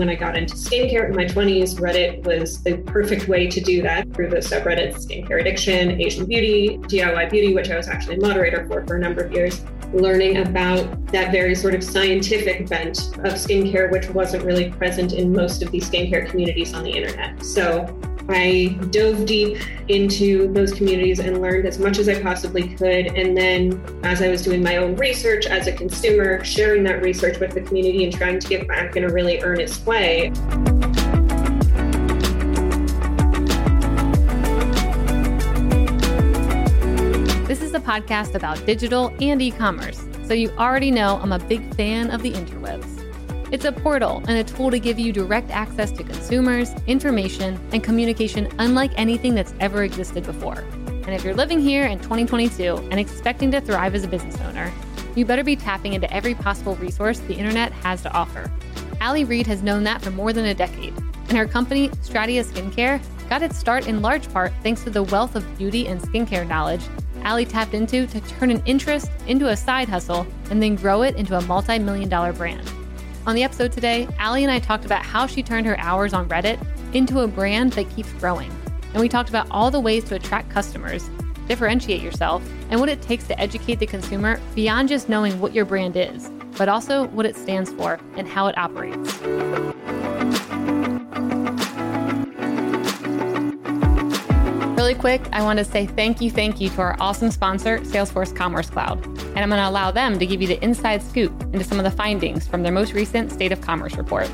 when I got into skincare in my 20s, Reddit was the perfect way to do that through the subreddits Skincare Addiction, Asian Beauty, DIY Beauty, which I was actually a moderator for for a number of years, learning about that very sort of scientific bent of skincare, which wasn't really present in most of these skincare communities on the internet. So I dove deep into those communities and learned as much as I possibly could. And then, as I was doing my own research as a consumer, sharing that research with the community and trying to give back in a really earnest way. This is a podcast about digital and e commerce. So, you already know I'm a big fan of the interwebs. It's a portal and a tool to give you direct access to consumers, information, and communication unlike anything that's ever existed before. And if you're living here in 2022 and expecting to thrive as a business owner, you better be tapping into every possible resource the internet has to offer. Ali Reed has known that for more than a decade, and her company, Stratia Skincare, got its start in large part thanks to the wealth of beauty and skincare knowledge Ali tapped into to turn an interest into a side hustle and then grow it into a multi million dollar brand. On the episode today, Ali and I talked about how she turned her hours on Reddit into a brand that keeps growing. And we talked about all the ways to attract customers, differentiate yourself, and what it takes to educate the consumer beyond just knowing what your brand is, but also what it stands for and how it operates. Really quick, I want to say thank you, thank you to our awesome sponsor, Salesforce Commerce Cloud. And I'm going to allow them to give you the inside scoop into some of the findings from their most recent State of Commerce report.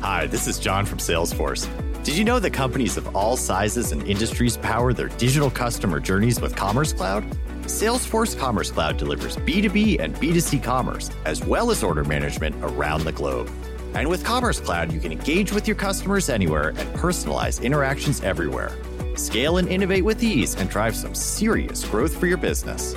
Hi, this is John from Salesforce. Did you know that companies of all sizes and industries power their digital customer journeys with Commerce Cloud? Salesforce Commerce Cloud delivers B2B and B2C commerce, as well as order management around the globe. And with Commerce Cloud, you can engage with your customers anywhere and personalize interactions everywhere. Scale and innovate with ease and drive some serious growth for your business.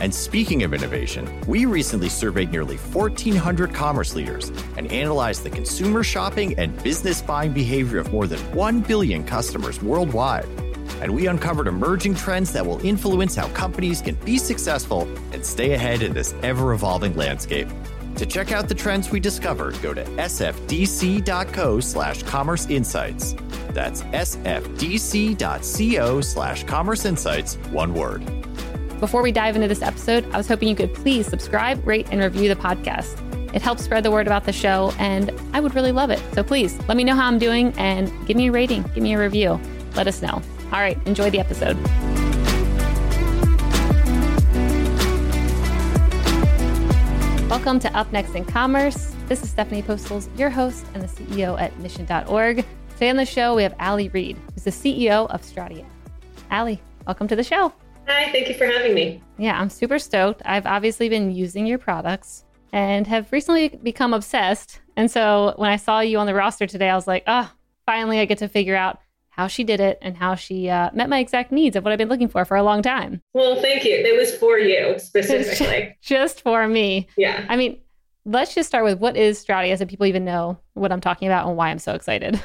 And speaking of innovation, we recently surveyed nearly 1,400 commerce leaders and analyzed the consumer shopping and business buying behavior of more than 1 billion customers worldwide. And we uncovered emerging trends that will influence how companies can be successful and stay ahead in this ever evolving landscape. To check out the trends we discovered, go to sfdc.co slash commerce insights. That's sfdc.co slash commerce insights, one word. Before we dive into this episode, I was hoping you could please subscribe, rate, and review the podcast. It helps spread the word about the show, and I would really love it. So please let me know how I'm doing and give me a rating, give me a review. Let us know. All right, enjoy the episode. Welcome to Up Next in Commerce. This is Stephanie Postles, your host and the CEO at Mission.org. Today on the show, we have Ali Reed, who's the CEO of Stratia. Ali, welcome to the show. Hi, thank you for having me. Yeah, I'm super stoked. I've obviously been using your products and have recently become obsessed. And so when I saw you on the roster today, I was like, oh, finally I get to figure out how she did it and how she uh, met my exact needs of what I've been looking for for a long time. Well, thank you. It was for you specifically. just for me. Yeah. I mean, let's just start with what is Stratia so people even know what I'm talking about and why I'm so excited.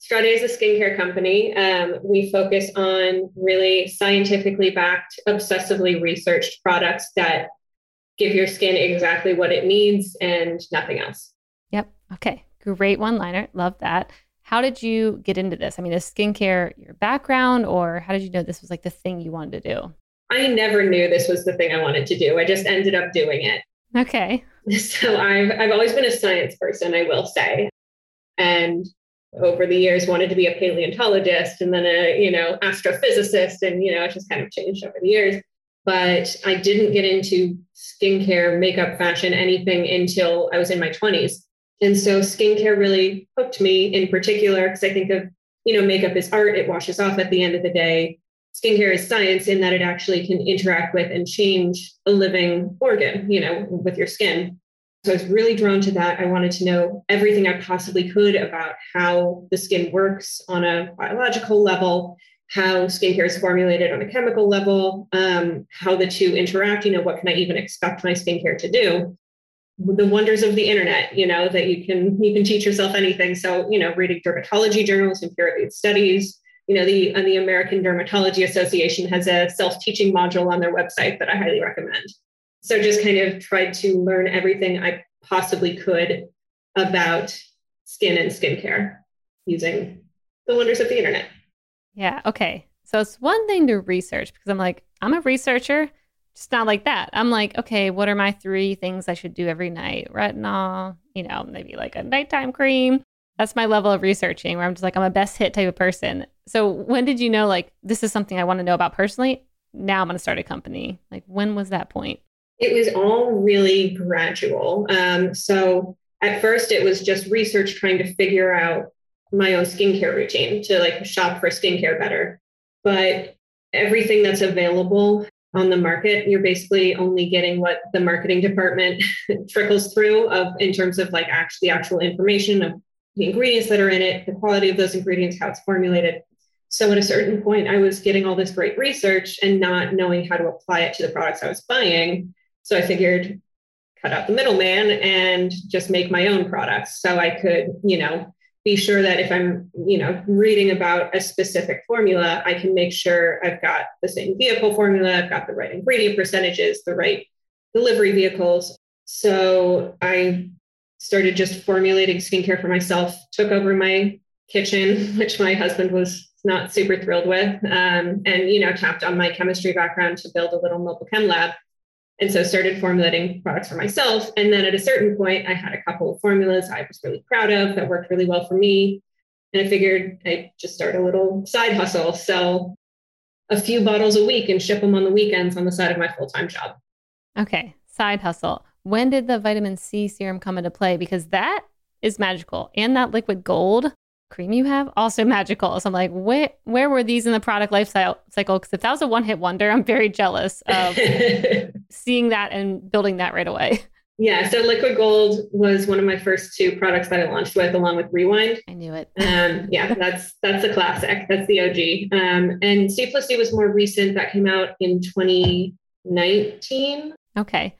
Stratia is a skincare company. Um, we focus on really scientifically backed, obsessively researched products that give your skin exactly what it needs and nothing else. Yep. Okay. Great one liner. Love that. How did you get into this? I mean, is skincare your background, or how did you know this was like the thing you wanted to do? I never knew this was the thing I wanted to do. I just ended up doing it. Okay. So I've I've always been a science person, I will say. And over the years wanted to be a paleontologist and then a, you know, astrophysicist and you know, it just kind of changed over the years. But I didn't get into skincare, makeup, fashion, anything until I was in my 20s. And so skincare really hooked me in particular because I think of, you know, makeup is art, it washes off at the end of the day. Skincare is science in that it actually can interact with and change a living organ, you know, with your skin. So I was really drawn to that. I wanted to know everything I possibly could about how the skin works on a biological level, how skincare is formulated on a chemical level, um, how the two interact. You know, what can I even expect my skincare to do? the wonders of the internet you know that you can you can teach yourself anything so you know reading dermatology journals and peer-reviewed studies you know the uh, the american dermatology association has a self-teaching module on their website that i highly recommend so just kind of tried to learn everything i possibly could about skin and skincare using the wonders of the internet. Yeah. Okay. So it's one thing to research because I'm like, I'm a researcher, just not like that. I'm like, okay, what are my three things I should do every night? Retinol, you know, maybe like a nighttime cream. That's my level of researching where I'm just like, I'm a best hit type of person. So when did you know, like, this is something I want to know about personally? Now I'm going to start a company. Like, when was that point? It was all really gradual. Um, so at first, it was just research trying to figure out my own skincare routine to like shop for skincare better. But everything that's available on the market, you're basically only getting what the marketing department trickles through of in terms of like actually the actual information of the ingredients that are in it, the quality of those ingredients, how it's formulated. So at a certain point, I was getting all this great research and not knowing how to apply it to the products I was buying. So I figured cut out the middleman and just make my own products so I could, you know, be sure that if I'm, you know, reading about a specific formula, I can make sure I've got the same vehicle formula, I've got the right ingredient percentages, the right delivery vehicles. So I started just formulating skincare for myself, took over my kitchen, which my husband was not super thrilled with, um, and you know, tapped on my chemistry background to build a little mobile chem lab and so started formulating products for myself. And then at a certain point, I had a couple of formulas I was really proud of that worked really well for me. And I figured I'd just start a little side hustle, sell a few bottles a week and ship them on the weekends on the side of my full time job. Okay, side hustle. When did the vitamin C serum come into play? Because that is magical. And that liquid gold cream you have also magical. So I'm like, where where were these in the product life cycle? Because if that was a one hit wonder, I'm very jealous of seeing that and building that right away. Yeah, so Liquid Gold was one of my first two products that I launched with, along with Rewind. I knew it. um, yeah, that's that's a classic. That's the OG. Um, and C plus D was more recent. That came out in 2019. Okay.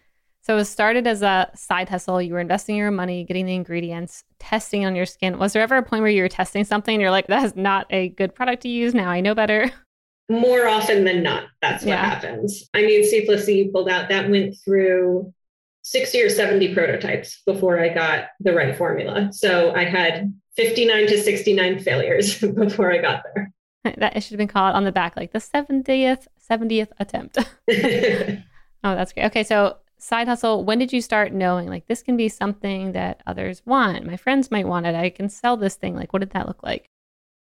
So it started as a side hustle. You were investing your money, getting the ingredients, testing on your skin. Was there ever a point where you were testing something and you're like, that is not a good product to use? Now I know better. More often than not, that's what yeah. happens. I mean, C plus C pulled out, that went through 60 or 70 prototypes before I got the right formula. So I had 59 to 69 failures before I got there. That should have been called on the back, like the 70th, 70th attempt. oh, that's great. Okay. So side hustle, when did you start knowing like this can be something that others want? My friends might want it. I can sell this thing. Like, what did that look like?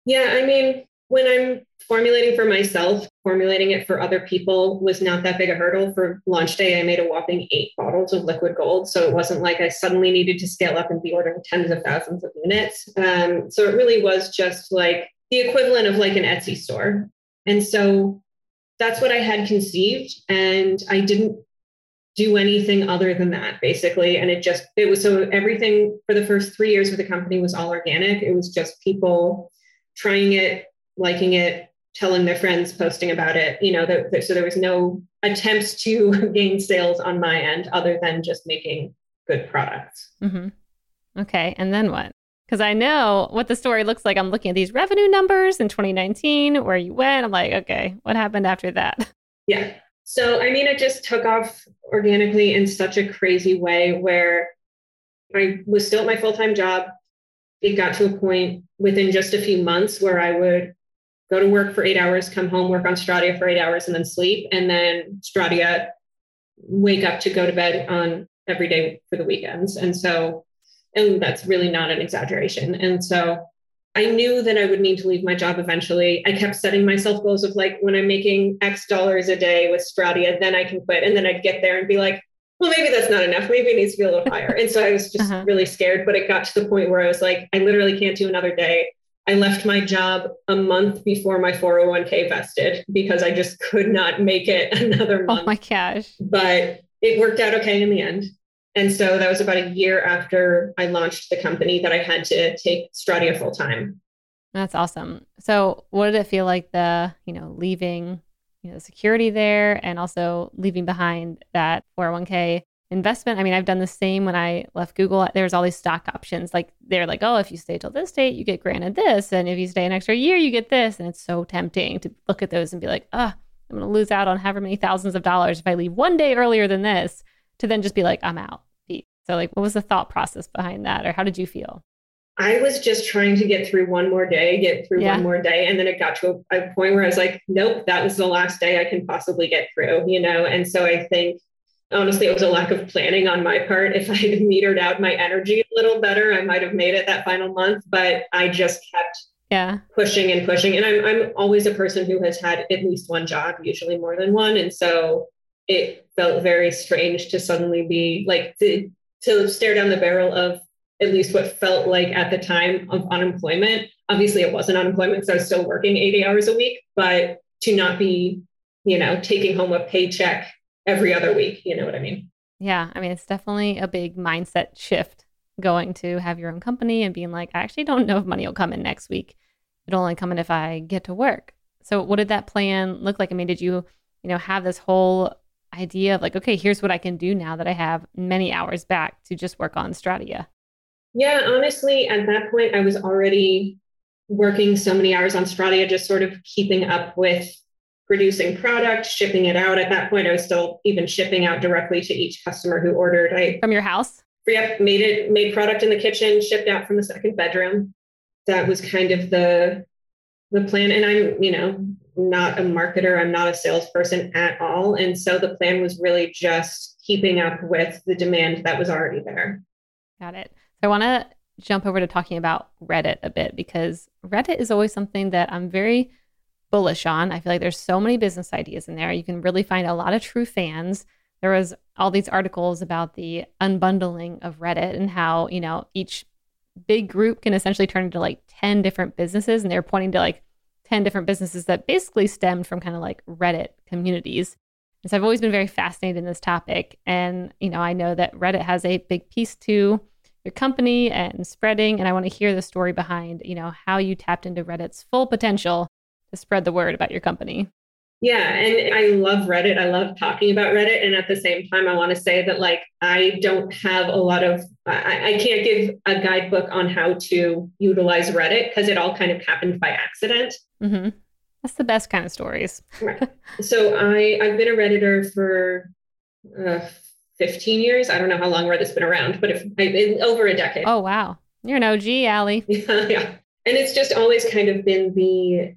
Yeah, I mean, when I'm formulating for myself, formulating it for other people was not that big a hurdle. For launch day, I made a whopping eight bottles of liquid gold. So it wasn't like I suddenly needed to scale up and be ordering tens of thousands of units. Um, so it really was just like the equivalent of like an Etsy store. And so that's what I had conceived. And I didn't do anything other than that basically. And it just it was so everything for the first three years of the company was all organic. It was just people trying it liking it telling their friends posting about it you know the, the, so there was no attempts to gain sales on my end other than just making good products. Mm-hmm. okay and then what? Because i know what the story looks like. I'm looking at these revenue numbers in 2019 where you went. I'm like okay what happened after that? Yeah so, I mean, it just took off organically in such a crazy way where I was still at my full time job. It got to a point within just a few months where I would go to work for eight hours, come home, work on Stratia for eight hours, and then sleep. And then Stratia wake up to go to bed on every day for the weekends. And so, and that's really not an exaggeration. And so I knew that I would need to leave my job eventually. I kept setting myself goals of like, when I'm making X dollars a day with Stratia, then I can quit. And then I'd get there and be like, well, maybe that's not enough. Maybe it needs to be a little higher. And so I was just uh-huh. really scared. But it got to the point where I was like, I literally can't do another day. I left my job a month before my 401k vested because I just could not make it another month. Oh my gosh. But it worked out okay in the end. And so that was about a year after I launched the company that I had to take Stratia full time. That's awesome. So what did it feel like the, you know, leaving, you know, the security there and also leaving behind that 401k investment? I mean, I've done the same when I left Google. There's all these stock options. Like they're like, oh, if you stay till this date, you get granted this. And if you stay an extra year, you get this. And it's so tempting to look at those and be like, oh, I'm going to lose out on however many thousands of dollars if I leave one day earlier than this to then just be like, I'm out. So, like, what was the thought process behind that, or how did you feel? I was just trying to get through one more day, get through yeah. one more day. And then it got to a, a, point where I was like, nope, that was the last day I can possibly get through, you know? And so I think honestly, it was a lack of planning on my part. If I had metered out my energy a little better, I might have made it that final month, but I just kept yeah pushing and pushing. And I'm, I'm always a person who has had at least one job, usually more than one. And so it felt very strange to suddenly be like, to, to stare down the barrel of at least what felt like at the time of unemployment. Obviously, it wasn't unemployment because I was still working 80 hours a week, but to not be, you know, taking home a paycheck every other week. You know what I mean? Yeah. I mean, it's definitely a big mindset shift going to have your own company and being like, I actually don't know if money will come in next week. It'll only come in if I get to work. So, what did that plan look like? I mean, did you, you know, have this whole idea of like, okay, here's what I can do now that I have many hours back to just work on Stratia? Yeah, honestly, at that point, I was already working so many hours on Stratia, just sort of keeping up with producing product, shipping it out. At that point, I was still even shipping out directly to each customer who ordered. I from your house. Yep, made it, made product in the kitchen, shipped out from the second bedroom. That was kind of the the plan. And I'm, you know, not a marketer. I'm not a salesperson at all. And so the plan was really just keeping up with the demand that was already there. Got it. So I want to jump over to talking about Reddit a bit because Reddit is always something that I'm very bullish on. I feel like there's so many business ideas in there. You can really find a lot of true fans. There was all these articles about the unbundling of Reddit and how, you know, each big group can essentially turn into like 10 different businesses and they're pointing to like 10 different businesses that basically stemmed from kind of like Reddit communities. And so I've always been very fascinated in this topic and, you know, I know that Reddit has a big piece to your company and spreading and I want to hear the story behind, you know, how you tapped into Reddit's full potential to spread the word about your company. Yeah, and I love Reddit. I love talking about Reddit. And at the same time, I want to say that like I don't have a lot of I, I can't give a guidebook on how to utilize Reddit because it all kind of happened by accident. Mm-hmm. That's the best kind of stories. right. So I I've been a redditor for uh, 15 years. I don't know how long Reddit's been around, but if I, over a decade. Oh wow, you're an OG, Ali. yeah, yeah. And it's just always kind of been the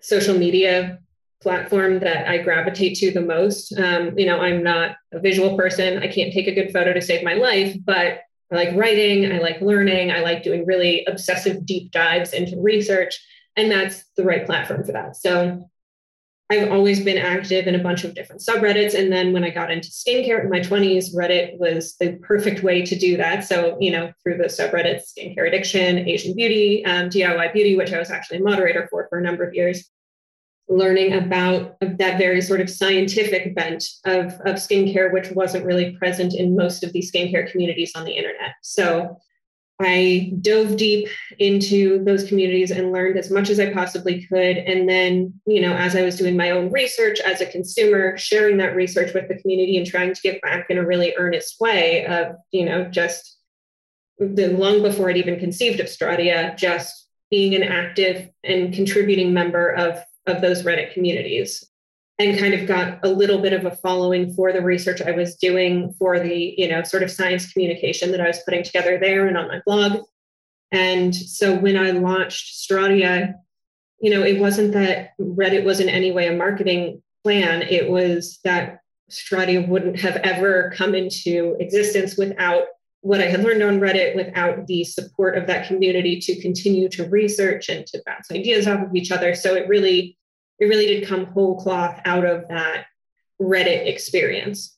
social media platform that I gravitate to the most. Um, you know, I'm not a visual person. I can't take a good photo to save my life, but I like writing, I like learning, I like doing really obsessive deep dives into research, and that's the right platform for that. So I've always been active in a bunch of different subreddits. And then when I got into skincare in my 20s, Reddit was the perfect way to do that. So, you know, through the subreddits, skincare addiction, Asian beauty, um, DIY beauty, which I was actually a moderator for for a number of years, learning about that very sort of scientific bent of, of skincare, which wasn't really present in most of these skincare communities on the internet. So I dove deep into those communities and learned as much as I possibly could. And then, you know, as I was doing my own research as a consumer, sharing that research with the community and trying to give back in a really earnest way of, you know, just the long before I'd even conceived of Stratia, just being an active and contributing member of, of those Reddit communities and kind of got a little bit of a following for the research I was doing for the, you know, sort of science communication that I was putting together there and on my blog. And so when I launched Stratia, you know, it wasn't that Reddit was in any way a marketing plan. It was that Stratia wouldn't have ever come into existence without what I had learned on Reddit, without the support of that community to continue to research and to bounce ideas off of each other. So it really it really did come whole cloth out of that Reddit experience.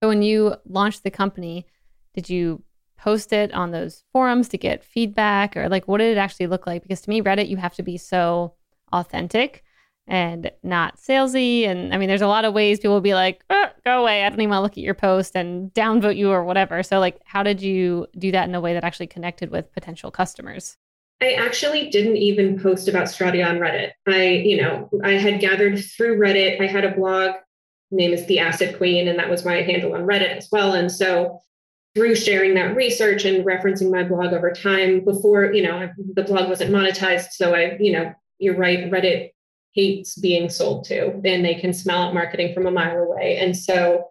So when you launched the company, did you post it on those forums to get feedback or like what did it actually look like? Because to me, Reddit, you have to be so authentic and not salesy. And I mean, there's a lot of ways people will be like, oh, go away. I don't even want to look at your post and downvote you or whatever. So, like, how did you do that in a way that actually connected with potential customers? I actually didn't even post about Stratia on Reddit. I, you know, I had gathered through Reddit. I had a blog, name is the Acid Queen, and that was my handle on Reddit as well. And so through sharing that research and referencing my blog over time before, you know, the blog wasn't monetized. So I, you know, you're right, Reddit hates being sold to, and they can smell out marketing from a mile away. And so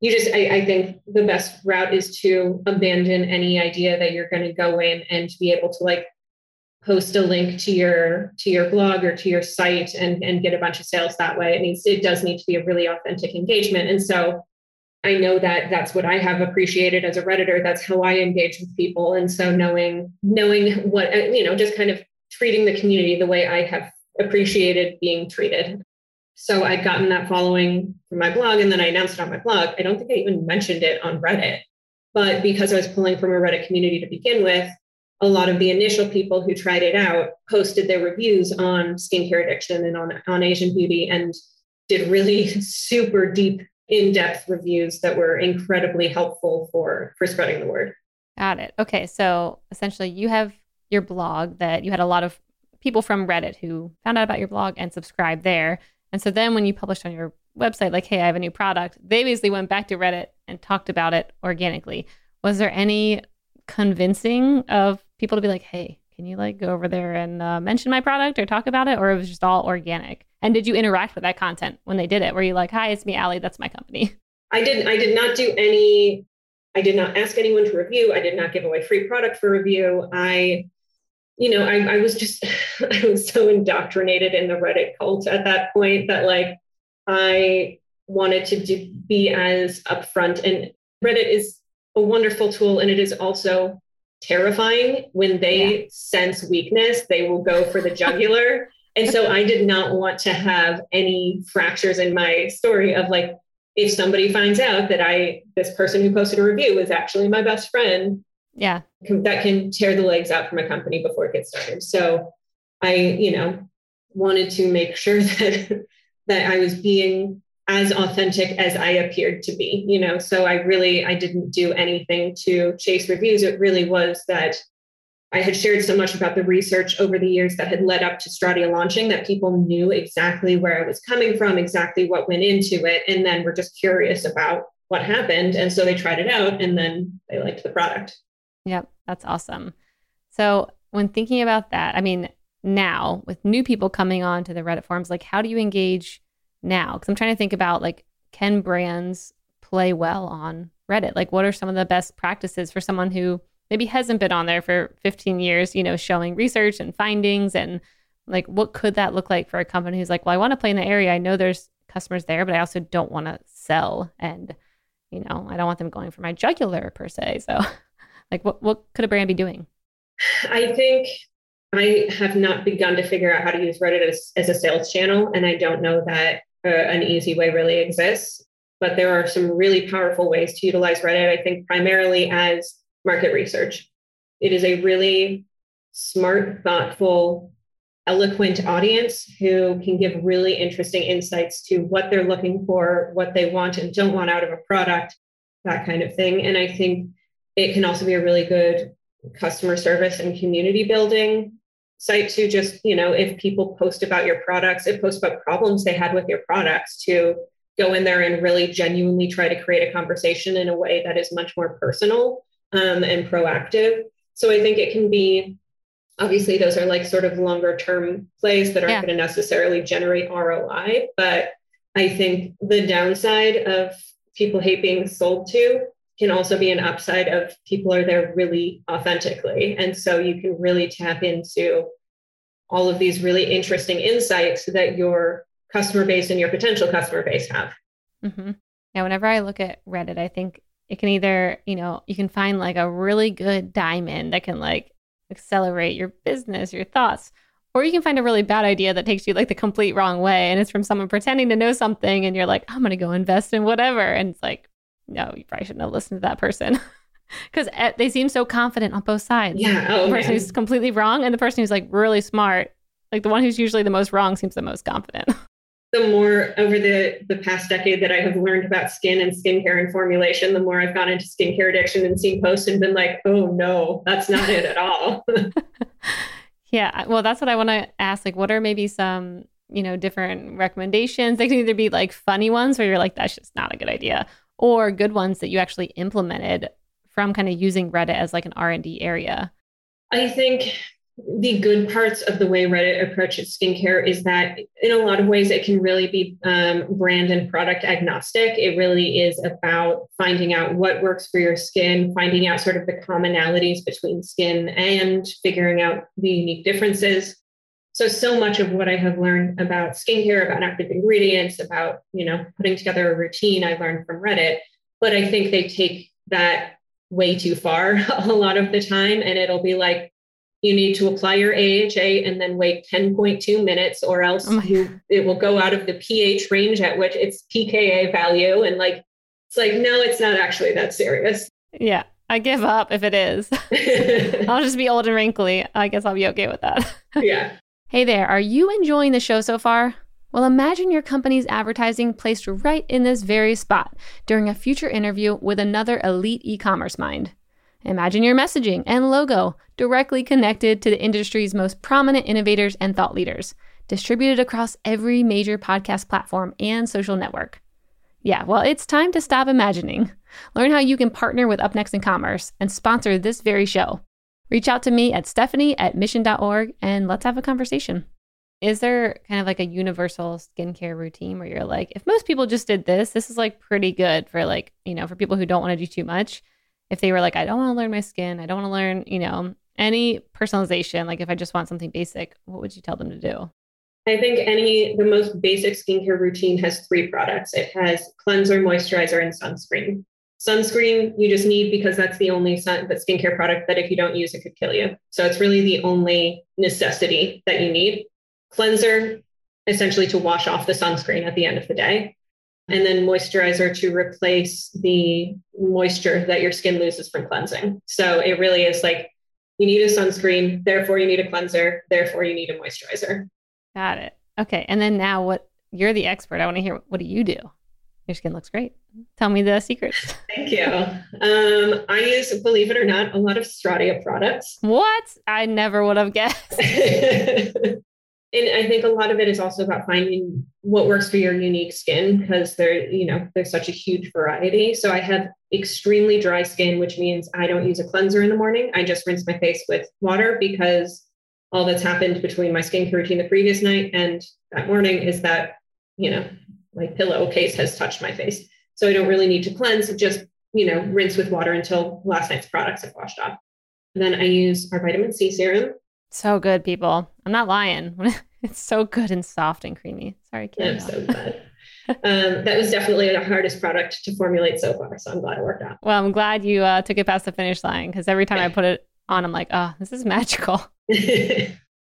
you just I, I, think the best route is to abandon any idea that you're going to go in and be able to like post a link to your to your blog or to your site and and get a bunch of sales that way. It needs it does need to be a really authentic engagement. And so i know that that's what i have appreciated as a redditor. That's how i engage with people. And so knowing knowing what you know just kind of treating the community the way i have appreciated being treated so I'd gotten that following from my blog and then I announced it on my blog. I don't think I even mentioned it on Reddit. But because I was pulling from a Reddit community to begin with, a lot of the initial people who tried it out posted their reviews on skincare addiction and on, on Asian beauty and did really super deep, in-depth reviews that were incredibly helpful for for spreading the word. Got it. Okay. So essentially you have your blog that you had a lot of people from Reddit who found out about your blog and subscribed there. And so then when you published on your website, like, hey, I have a new product, they basically went back to Reddit and talked about it organically. Was there any convincing of people to be like, hey, can you like go over there and uh, mention my product or talk about it? Or it was just all organic? And did you interact with that content when they did it? Were you like, hi, it's me, Ali, that's my company? I didn't, I did not do any, I did not ask anyone to review. I did not give away free product for review. I you know, I, I was just, I was so indoctrinated in the Reddit cult at that point that like I wanted to do, be as upfront. And Reddit is a wonderful tool, and it is also terrifying when they yeah. sense weakness, they will go for the jugular. and so I did not want to have any fractures in my story of like, if somebody finds out that I, this person who posted a review was actually my best friend, yeah. That can tear the legs out from a company before it gets started. So i you know wanted to make sure that that i was being as authentic as i appeared to be you know? So i really i didn't do anything to chase reviews. It really was that i had shared so much about the research over the years that had led up to stratia launching that people knew exactly where i was coming from exactly what went into it and then were just curious about what happened. And so they tried it out and then they liked the product Yep, that's awesome. So, when thinking about that, I mean, now with new people coming on to the Reddit forums, like how do you engage now? Because I'm trying to think about like, can brands play well on Reddit? Like, what are some of the best practices for someone who maybe hasn't been on there for 15 years, you know, showing research and findings and like what could that look like for a company who's like, well, I want to play in the area. I know there's customers there, but I also don't want to sell and you know, I don't want them going for my jugular per se. So Like, what, what could a brand be doing? I think I have not begun to figure out how to use Reddit as, as a sales channel. And I don't know that uh, an easy way really exists. But there are some really powerful ways to utilize Reddit, I think, primarily as market research. It is a really smart, thoughtful, eloquent audience who can give really interesting insights to what they're looking for, what they want and don't want out of a product, that kind of thing. And I think it can also be a really good customer service and community building site to just, you know, if people post about your products, if post about problems they had with your products, to go in there and really genuinely try to create a conversation in a way that is much more personal um, and proactive. So I think it can be obviously those are like sort of longer term plays that aren't yeah. going to necessarily generate ROI, but I think the downside of people hate being sold to can also be an upside of people are there really authentically. And so you can really tap into all of these really interesting insights that your customer base and your potential customer base have. Mm-hmm. Yeah, whenever I look at Reddit, I think it can either, you know, you can find like a really good diamond that can like accelerate your business, your thoughts, or you can find a really bad idea that takes you like the complete wrong way and it's from someone pretending to know something and you're like, I'm going to go invest in whatever. And it's like, no, you probably shouldn't have listened to that person. Because eh, they seem so confident on both sides. Yeah. Oh, the person man. who's completely wrong and the person who's like really smart, like the one who's usually the most wrong seems the most confident. The more over the the past decade that I have learned about skin and skincare and formulation, the more I've gone into skincare addiction and seen posts and been like, oh no, that's not it at all. yeah. Well, that's what I want to ask. Like, what are maybe some you know different recommendations? They can either be like funny ones where you're like, that's just not a good idea, or good ones that you actually implemented from kind of using Reddit as like an R&D area? I think the good parts of the way Reddit approaches skincare is that in a lot of ways it can really be um, brand and product agnostic. It really is about finding out what works for your skin, finding out sort of the commonalities between skin and figuring out the unique differences. So, so much of what I have learned about skincare, about active ingredients, about, you know, putting together a routine, I learned from Reddit. But I think they take that way too far a lot of the time. And it'll be like, you need to apply your AHA and then wait 10.2 minutes, or else oh you, it will go out of the pH range at which its pKa value. And like, it's like, no, it's not actually that serious. Yeah. I give up if it is. I'll just be old and wrinkly. I guess I'll be okay with that. yeah. Hey there. Are you enjoying the show so far? Well, imagine your company's advertising placed right in this very spot during a future interview with another elite e commerce mind. Imagine your messaging and logo directly connected to the industry's most prominent innovators and thought leaders, distributed across every major podcast platform and social network. Yeah, well, it's time to stop imagining. Learn how you can partner with UpNext in Commerce and sponsor this very show. Reach out to me at stephanie at mission.org and let's have a conversation. Is there kind of like a universal skincare routine where you're like, if most people just did this, this is like pretty good for like, you know, for people who don't want to do too much? if they were like, I don't want to learn my skin, I don't want to learn, you know, any personalization, like if I just want something basic, what would you tell them to do? I think any the most basic skincare routine has three products. It has cleanser, moisturizer, and sunscreen. Sunscreen you just need because that's the only sun but skincare product that if you don't use it could kill you. So it's really the only necessity that you need. Cleanser essentially to wash off the sunscreen at the end of the day and then moisturizer to replace the moisture that your skin loses from cleansing. So it really is like you need a sunscreen, therefore you need a cleanser, therefore you need a moisturizer. Got it. Okay. And then now what you're the expert. I want to hear what do you do? Your skin looks great. Tell me the secrets. Thank you. Um, I use, believe it or not, a lot of Stratia products. What? I never would have guessed. and I think a lot of it is also about finding what works for your unique skin because there, you know, there's such a huge variety. So I have extremely dry skin, which means I don't use a cleanser in the morning. I just rinse my face with water because all that's happened between my skincare routine the previous night and that morning is that, you know, my pillowcase has touched my face. So I don't really need to cleanse, just, you know, rinse with water until last night's products have washed off. And then I use our vitamin C serum, so good, people. I'm not lying. it's so good and soft and creamy. Sorry, Kim. so good. um, that was definitely the hardest product to formulate so far. So I'm glad it worked out. Well, I'm glad you uh, took it past the finish line because every time I put it on, I'm like, oh, this is magical. um,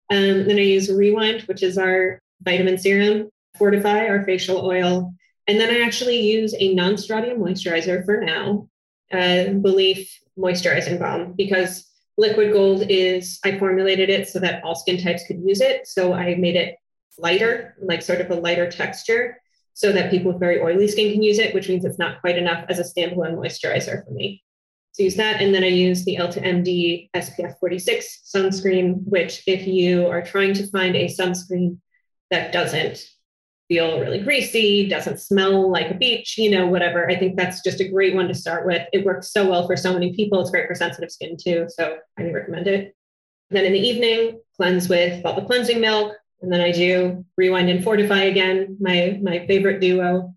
then I use Rewind, which is our vitamin serum, Fortify, our facial oil. And then I actually use a non Stratia moisturizer for now, uh, Belif moisturizing balm, because Liquid gold is, I formulated it so that all skin types could use it. So I made it lighter, like sort of a lighter texture, so that people with very oily skin can use it, which means it's not quite enough as a standalone moisturizer for me. So use that. And then I use the Elta MD SPF 46 sunscreen, which if you are trying to find a sunscreen that doesn't feel really greasy, doesn't smell like a beach, you know, whatever. I think that's just a great one to start with. It works so well for so many people. It's great for sensitive skin too. So I recommend it. Then in the evening, cleanse with all the Cleansing Milk. And then I do Rewind and Fortify again, my, my favorite duo.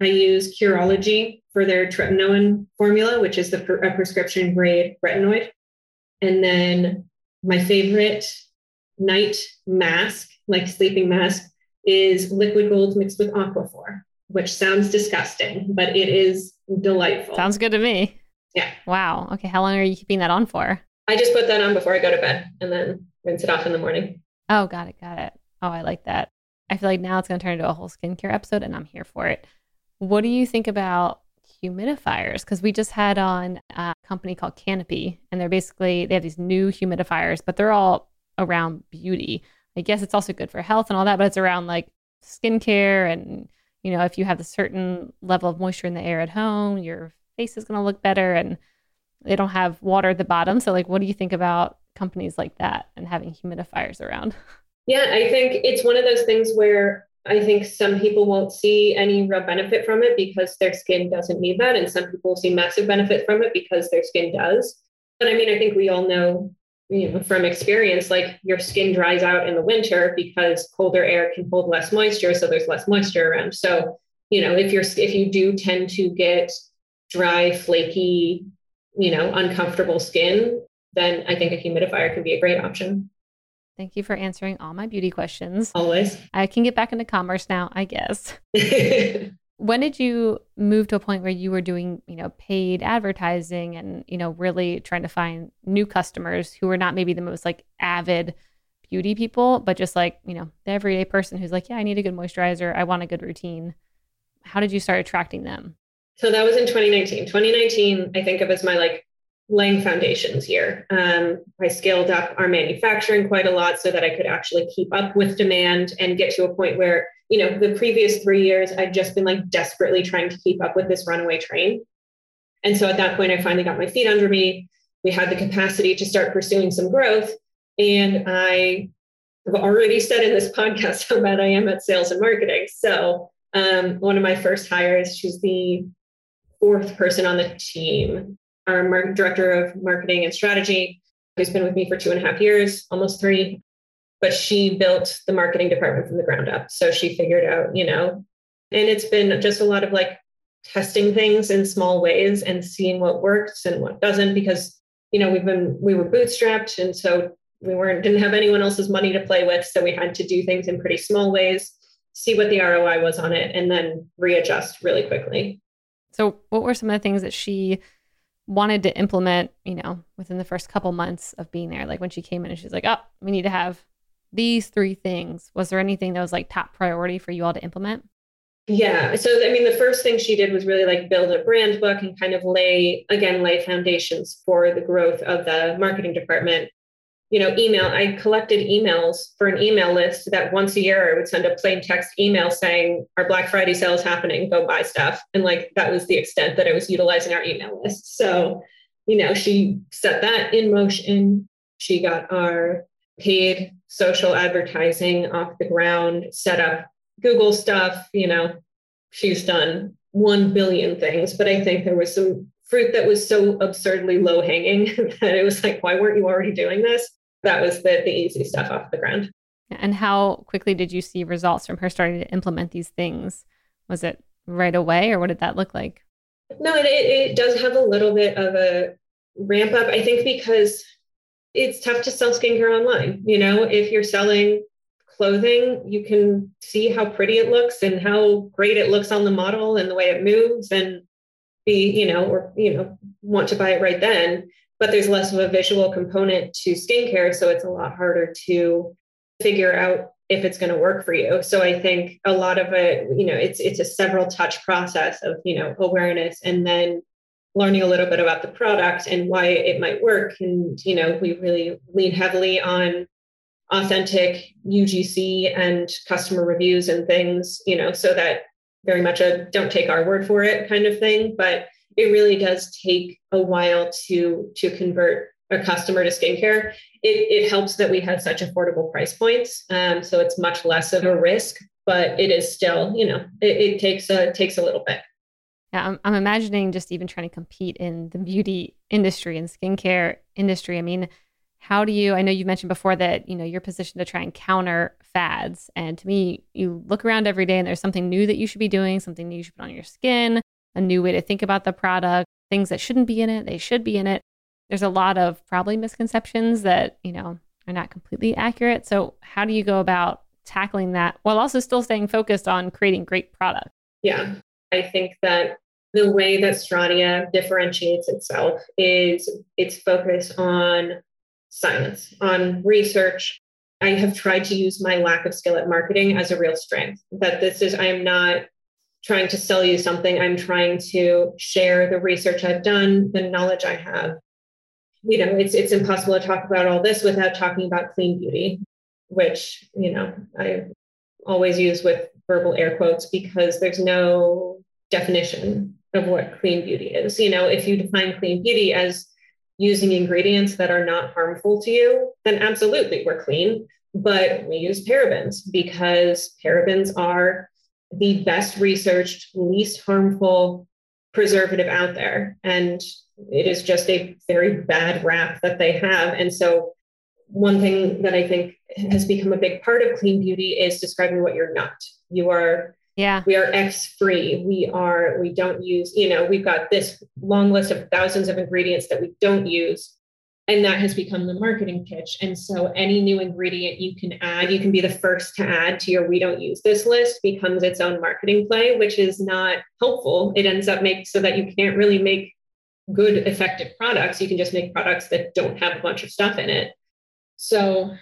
I use Curology for their tretinoin formula, which is the a prescription grade retinoid. And then my favorite night mask, like sleeping mask, is liquid gold mixed with aquaphor, which sounds disgusting, but it is delightful. Sounds good to me. Yeah. Wow. Okay. How long are you keeping that on for? I just put that on before I go to bed and then rinse it off in the morning. Oh, got it. Got it. Oh, I like that. I feel like now it's going to turn into a whole skincare episode and I'm here for it. What do you think about humidifiers? Because we just had on a company called Canopy and they're basically, they have these new humidifiers, but they're all around beauty. I guess it's also good for health and all that, but it's around like skincare and you know if you have a certain level of moisture in the air at home, your face is going to look better, and they don't have water at the bottom. So like, what do you think about companies like that and having humidifiers around? Yeah, I think it's one of those things where I think some people won't see any real benefit from it because their skin doesn't need that. And some people see massive benefit from it because their skin does. But I mean, I think we all know you know from experience like your skin dries out in the winter because colder air can hold less moisture so there's less moisture around so you know if you're if you do tend to get dry flaky you know uncomfortable skin then i think a humidifier can be a great option Thank you for answering all my beauty questions. Always. I can get back into commerce now, I guess. when did you move to a point where you were doing, you know, paid advertising and, you know, really trying to find new customers who were not maybe the most like avid beauty people, but just like, you know, the everyday person who's like, yeah, I need a good moisturizer. I want a good routine. How did you start attracting them? So that was in 2019. 2019, I think of as my like laying foundations here. Um, I scaled up our manufacturing quite a lot so that I could actually keep up with demand and get to a point where, you know, the previous three years, I'd just been like desperately trying to keep up with this runaway train. And so at that point, I finally got my feet under me. We had the capacity to start pursuing some growth. And I have already said in this podcast how bad I am at sales and marketing. So um, one of my first hires, she's the fourth person on the team our director of marketing and strategy, who's been with me for two and a half years, almost three. But she built the marketing department from the ground up. So she figured out, you know, and it's been just a lot of like testing things in small ways and seeing what works and what doesn't because you know we've been we were bootstrapped and so we weren't didn't have anyone else's money to play with so we had to do things in pretty small ways see what the roi was on it and then readjust really quickly so what were some of the things that she wanted to implement, you know, within the first couple months of being there. Like when she came in and she's like, oh, we need to have these three things. Was there anything that was like top priority for you all to implement? Yeah. So, I mean, the first thing she did was really like build a brand book and kind of lay, again, lay foundations for the growth of the marketing department you know, email. I collected emails for an email list that once a year I would send a plain text email saying our Black Friday sale is happening, go buy stuff. And like that was the extent that I was utilizing our email list. So, you know, she set that in motion. She got our paid social advertising off the ground, set up Google stuff, you know, she's done 1 billion things, but I think there was some fruit that was so absurdly low hanging that it was like, why weren't you already doing this? that was the, the easy stuff off the ground. And how quickly did you see results from her starting to implement these things? Was it right away or what did that look like? No, it, it does have a little bit of a ramp up. I think because it's tough to sell skincare online. You know, if you're selling clothing, you can see how pretty it looks and how great it looks on the model and the way it moves and be, you know, or, you know, want to buy it right then but there's less of a visual component to skincare. So it's a lot harder to figure out if it's going to work for you. So I think a lot of it, you know, it's it's a several touch process of, you know, awareness and then learning a little bit about the product and why it might work. And, you know, we really lean heavily on authentic UGC and customer reviews and things, you know, so that very much a don't take our word for it kind of thing. But it really does take a while to to convert a customer to skincare. It, it helps that we have such affordable price points, um, so it's much less of a risk. But it is still, you know, it, it takes a takes a little bit. Yeah, I'm, I'm imagining just even trying to compete in the beauty industry and skincare industry. I mean, how do you? I know you mentioned before that you know you're positioned to try and counter fads, and to me, you look around every day and there's something new that you should be doing, something new you should put on your skin, a new way to think about the product, things that shouldn't be in it, they should be in it. There's a lot of probably misconceptions that, you know, are not completely accurate. So, how do you go about tackling that while also still staying focused on creating great product? Yeah, I think that the way that Stratia differentiates itself is its focus on science, on research. I have tried to use my lack of skill at marketing as a real strength. That this is, I am not trying to sell you something. I'm trying to share the research I've done, the knowledge I have. You know, it's it's impossible to talk about all this without talking about clean beauty, which, you know, I always use with verbal air quotes because there's no definition of what clean beauty is. You know, if you define clean beauty as using ingredients that are not harmful to you, then absolutely we're clean. But we use parabens because parabens are the best researched, least harmful preservative out there. And it is just a very bad rap that they have. And so one thing that I think has become a big part of clean beauty is describing what you're not. You are yeah. We are X free. We are, we don't use, you know, we've got this long list of thousands of ingredients that we don't use. And that has become the marketing pitch. And so any new ingredient you can add, you can be the first to add to your we don't use this list becomes its own marketing play, which is not helpful. It ends up making so that you can't really make good, effective products. You can just make products that don't have a bunch of stuff in it. So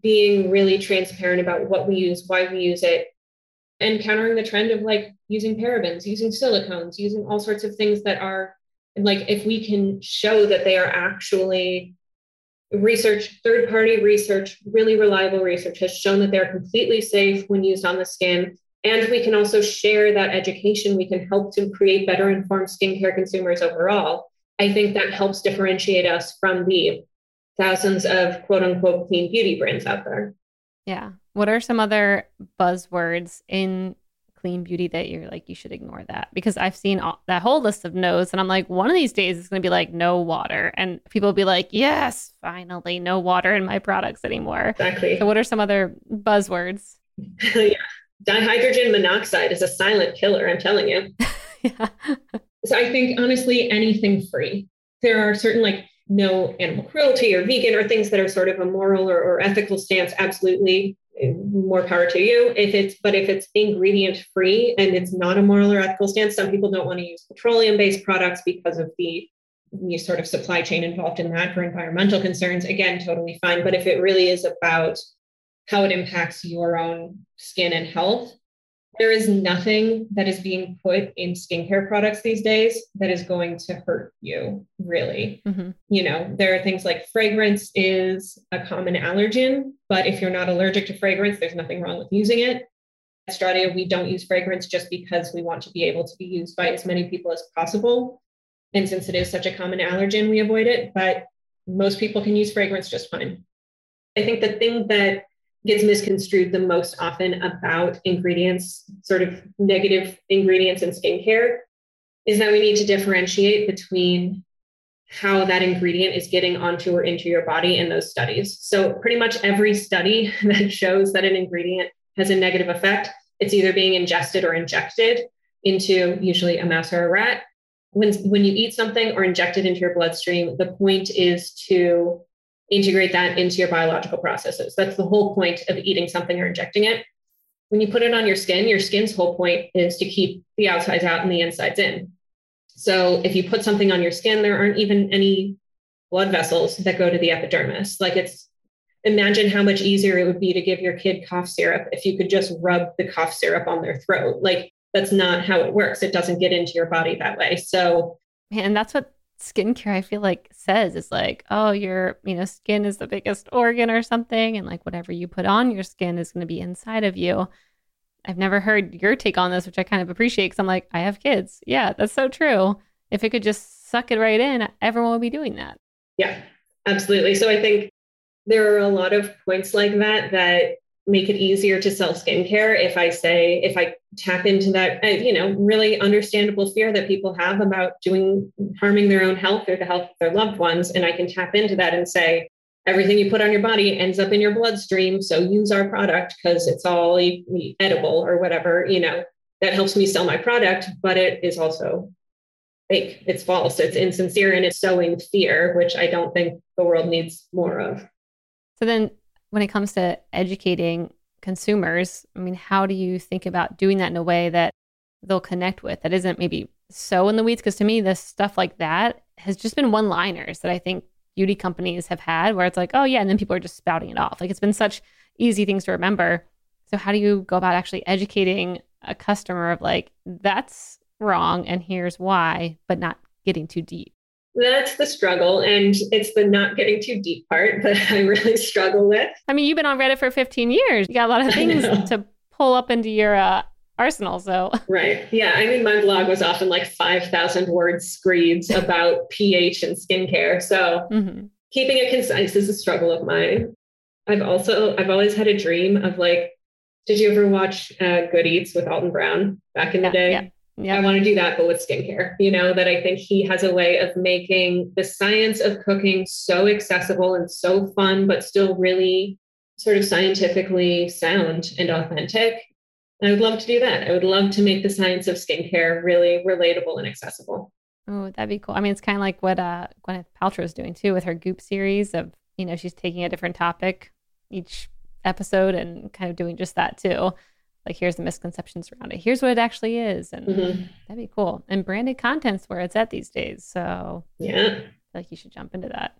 being really transparent about what we use, why we use it, and countering the trend of like using parabens, using silicones, using all sorts of things that are like if we can show that they are actually research, third party research, really reliable research has shown that they're completely safe when used on the skin. And we can also share that education. We can help to create better informed skincare consumers overall. I think that helps differentiate us from the thousands of quote unquote clean beauty brands out there. Yeah. What are some other buzzwords in clean beauty that you're like, you should ignore that? Because I've seen all, that whole list of no's, and I'm like, one of these days it's going to be like no water. And people will be like, yes, finally, no water in my products anymore. Exactly. So, what are some other buzzwords? yeah. Dihydrogen monoxide is a silent killer, I'm telling you. yeah. So, I think honestly, anything free. There are certain like no animal cruelty or vegan or things that are sort of a moral or, or ethical stance absolutely more power to you. If it's but if it's ingredient free and it's not a moral or ethical stance some people don't want to use petroleum based products because of the you sort of supply chain involved in that for environmental concerns. Again totally fine. But if it really is about how it impacts your own skin and health there is nothing that is being put in skincare products these days that is going to hurt you really. Mm-hmm. you know there are things like fragrance is a common allergen but if you're not allergic to fragrance there's nothing wrong with using it. At stratia we don't use fragrance just because we want to be able to be used by as many people as possible. And since it is such a common allergen we avoid it but most people can use fragrance just fine. I think the thing that gets misconstrued the most often about ingredients, sort of negative ingredients in skincare, is that we need to differentiate between how that ingredient is getting onto or into your body in those studies. So, pretty much every study that shows that an ingredient has a negative effect, it's either being ingested or injected into usually a mouse or a rat. When, when you eat something or inject it into your bloodstream, the point is to integrate that into your biological processes. That's the whole point of eating something or injecting it. When you put it on your skin, your skin's whole point is to keep the outsides out and the insides in. So if you put something on your skin, there aren't even any blood vessels that go to the epidermis. Like it's imagine how much easier it would be to give your kid cough syrup if you could just rub the cough syrup on their throat. Like that's not how it works. It doesn't get into your body that way. So and that's what skincare I feel like says is like, oh, your you know skin is the biggest organ or something, and like whatever you put on your skin is going to be inside of you. I've never heard your take on this, which I kind of appreciate because I'm like, I have kids. Yeah, that's so true. If it could just suck it right in, everyone would be doing that. Yeah, absolutely. So I think there are a lot of points like that that make it easier to sell skincare if I say, if I tap into that, uh, you know, really understandable fear that people have about doing harming their own health or the health of their loved ones. And I can tap into that and say, everything you put on your body ends up in your bloodstream. So use our product because it's all edible or whatever, you know, that helps me sell my product, but it is also fake. It's false. It's insincere and it's sowing fear, which I don't think the world needs more of. So then when it comes to educating consumers, I mean, how do you think about doing that in a way that they'll connect with that isn't maybe so in the weeds? Because to me, this stuff like that has just been one liners that I think beauty companies have had where it's like, oh, yeah. And then people are just spouting it off. Like it's been such easy things to remember. So, how do you go about actually educating a customer of like, that's wrong and here's why, but not getting too deep? That's the struggle and it's the not getting too deep part that i really struggle with. I mean you've been on reddit for 15 years. You got a lot of things to pull up into your uh, arsenal so. Right. Yeah i mean my blog was often like 5000 word screeds about ph and skincare so mm-hmm. keeping it concise is a struggle of mine. I've also i've always had a dream of like did you ever watch uh, good eats with alton brown back in the day yeah. Yeah. I want to do that, but with skincare, you know, that I think he has a way of making the science of cooking so accessible and so fun, but still really sort of scientifically sound and authentic. I would love to do that. I would love to make the science of skincare really relatable and accessible. Oh, that'd be cool. I mean, it's kind of like what uh, Gwyneth Paltrow is doing too with her Goop series of, you know, she's taking a different topic each episode and kind of doing just that too like here's the misconceptions around it. Here's what it actually is. And mm-hmm. that'd be cool. And branded content's where it's at these days. So yeah. Like you should jump into that.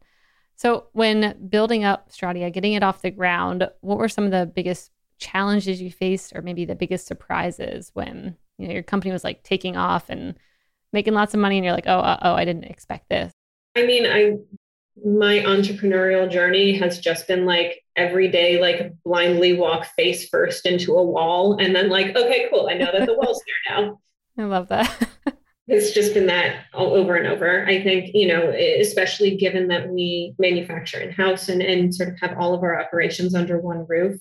So when building up Stratia getting it off the ground what were some of the biggest challenges you faced or maybe the biggest surprises when you know your company was like taking off and making lots of money and you're like oh uh, oh i didn't expect this. I mean i my entrepreneurial journey has just been like every day, like blindly walk face first into a wall and then like, okay, cool. I know that the wall's there now. I love that. it's just been that all over and over. I think, you know, especially given that we manufacture in house and, and sort of have all of our operations under one roof.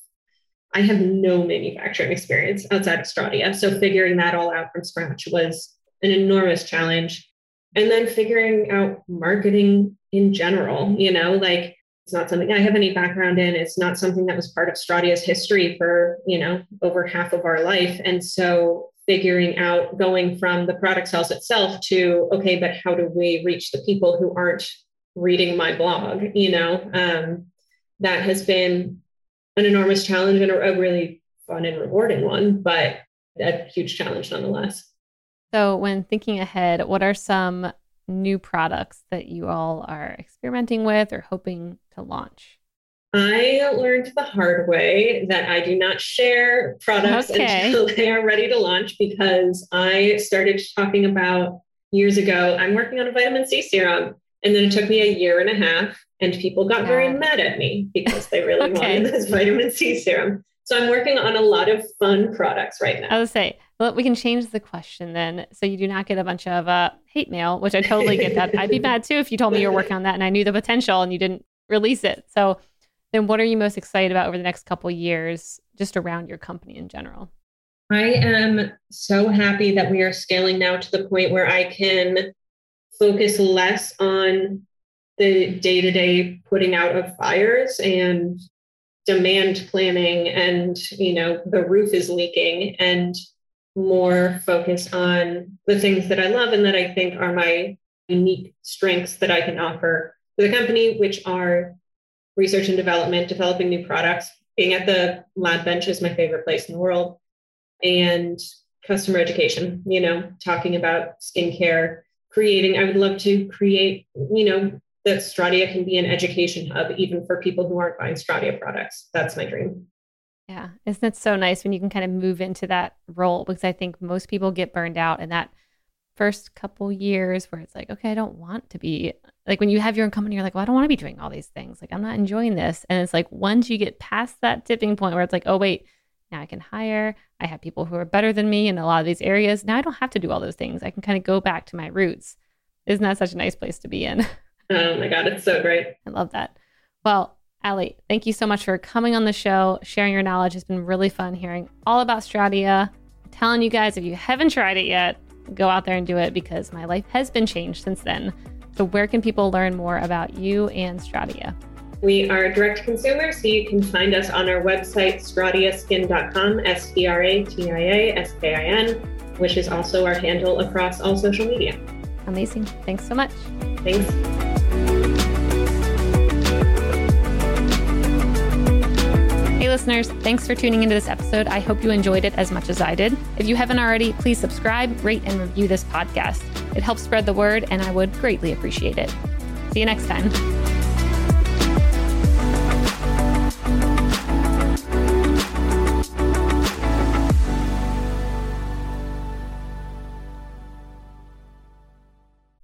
I have no manufacturing experience outside of Stratia So figuring that all out from scratch was an enormous challenge. And then figuring out marketing in general, you know, like it's not something I have any background in. It's not something that was part of Stratia's history for, you know, over half of our life. And so figuring out going from the product sales itself to, okay, but how do we reach the people who aren't reading my blog? You know, um, that has been an enormous challenge and a, a really fun and rewarding one, but a huge challenge nonetheless. So, when thinking ahead, what are some new products that you all are experimenting with or hoping to launch? I learned the hard way that I do not share products okay. until they are ready to launch because I started talking about years ago. I'm working on a vitamin C serum. And then it took me a year and a half, and people got yeah. very mad at me because they really okay. wanted this vitamin C serum. So I'm working on a lot of fun products right now. I would say, well, we can change the question then. So you do not get a bunch of uh, hate mail, which I totally get that. I'd be mad too if you told me you were working on that and I knew the potential and you didn't release it. So then what are you most excited about over the next couple years just around your company in general? I am so happy that we are scaling now to the point where I can focus less on the day-to-day putting out of fires and demand planning and you know the roof is leaking and more focus on the things that I love and that I think are my unique strengths that I can offer to the company, which are research and development, developing new products. Being at the lab bench is my favorite place in the world, and customer education, you know, talking about skincare, creating. I would love to create, you know, that Stratia can be an education hub even for people who aren't buying Stratia products. That's my dream. Yeah. Isn't it so nice when you can kind of move into that role? Because I think most people get burned out in that first couple years where it's like, okay, I don't want to be like when you have your own company, you're like, well, I don't want to be doing all these things. Like, I'm not enjoying this. And it's like once you get past that tipping point where it's like, oh, wait, now I can hire. I have people who are better than me in a lot of these areas. Now I don't have to do all those things. I can kind of go back to my roots. Isn't that such a nice place to be in? Oh my God, it's so great. I love that. Well, Ali, thank you so much for coming on the show, sharing your knowledge. It's been really fun hearing all about Stratia. I'm telling you guys, if you haven't tried it yet, go out there and do it because my life has been changed since then. So, where can people learn more about you and Stratia? We are direct to consumer, so you can find us on our website, stratiaskin.com, S T R A T I A S K I N, which is also our handle across all social media. Amazing. Thanks so much. Thanks. Listeners, thanks for tuning into this episode. I hope you enjoyed it as much as I did. If you haven't already, please subscribe, rate, and review this podcast. It helps spread the word, and I would greatly appreciate it. See you next time.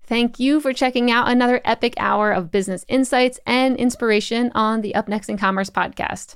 Thank you for checking out another epic hour of business insights and inspiration on the Up Next in Commerce podcast.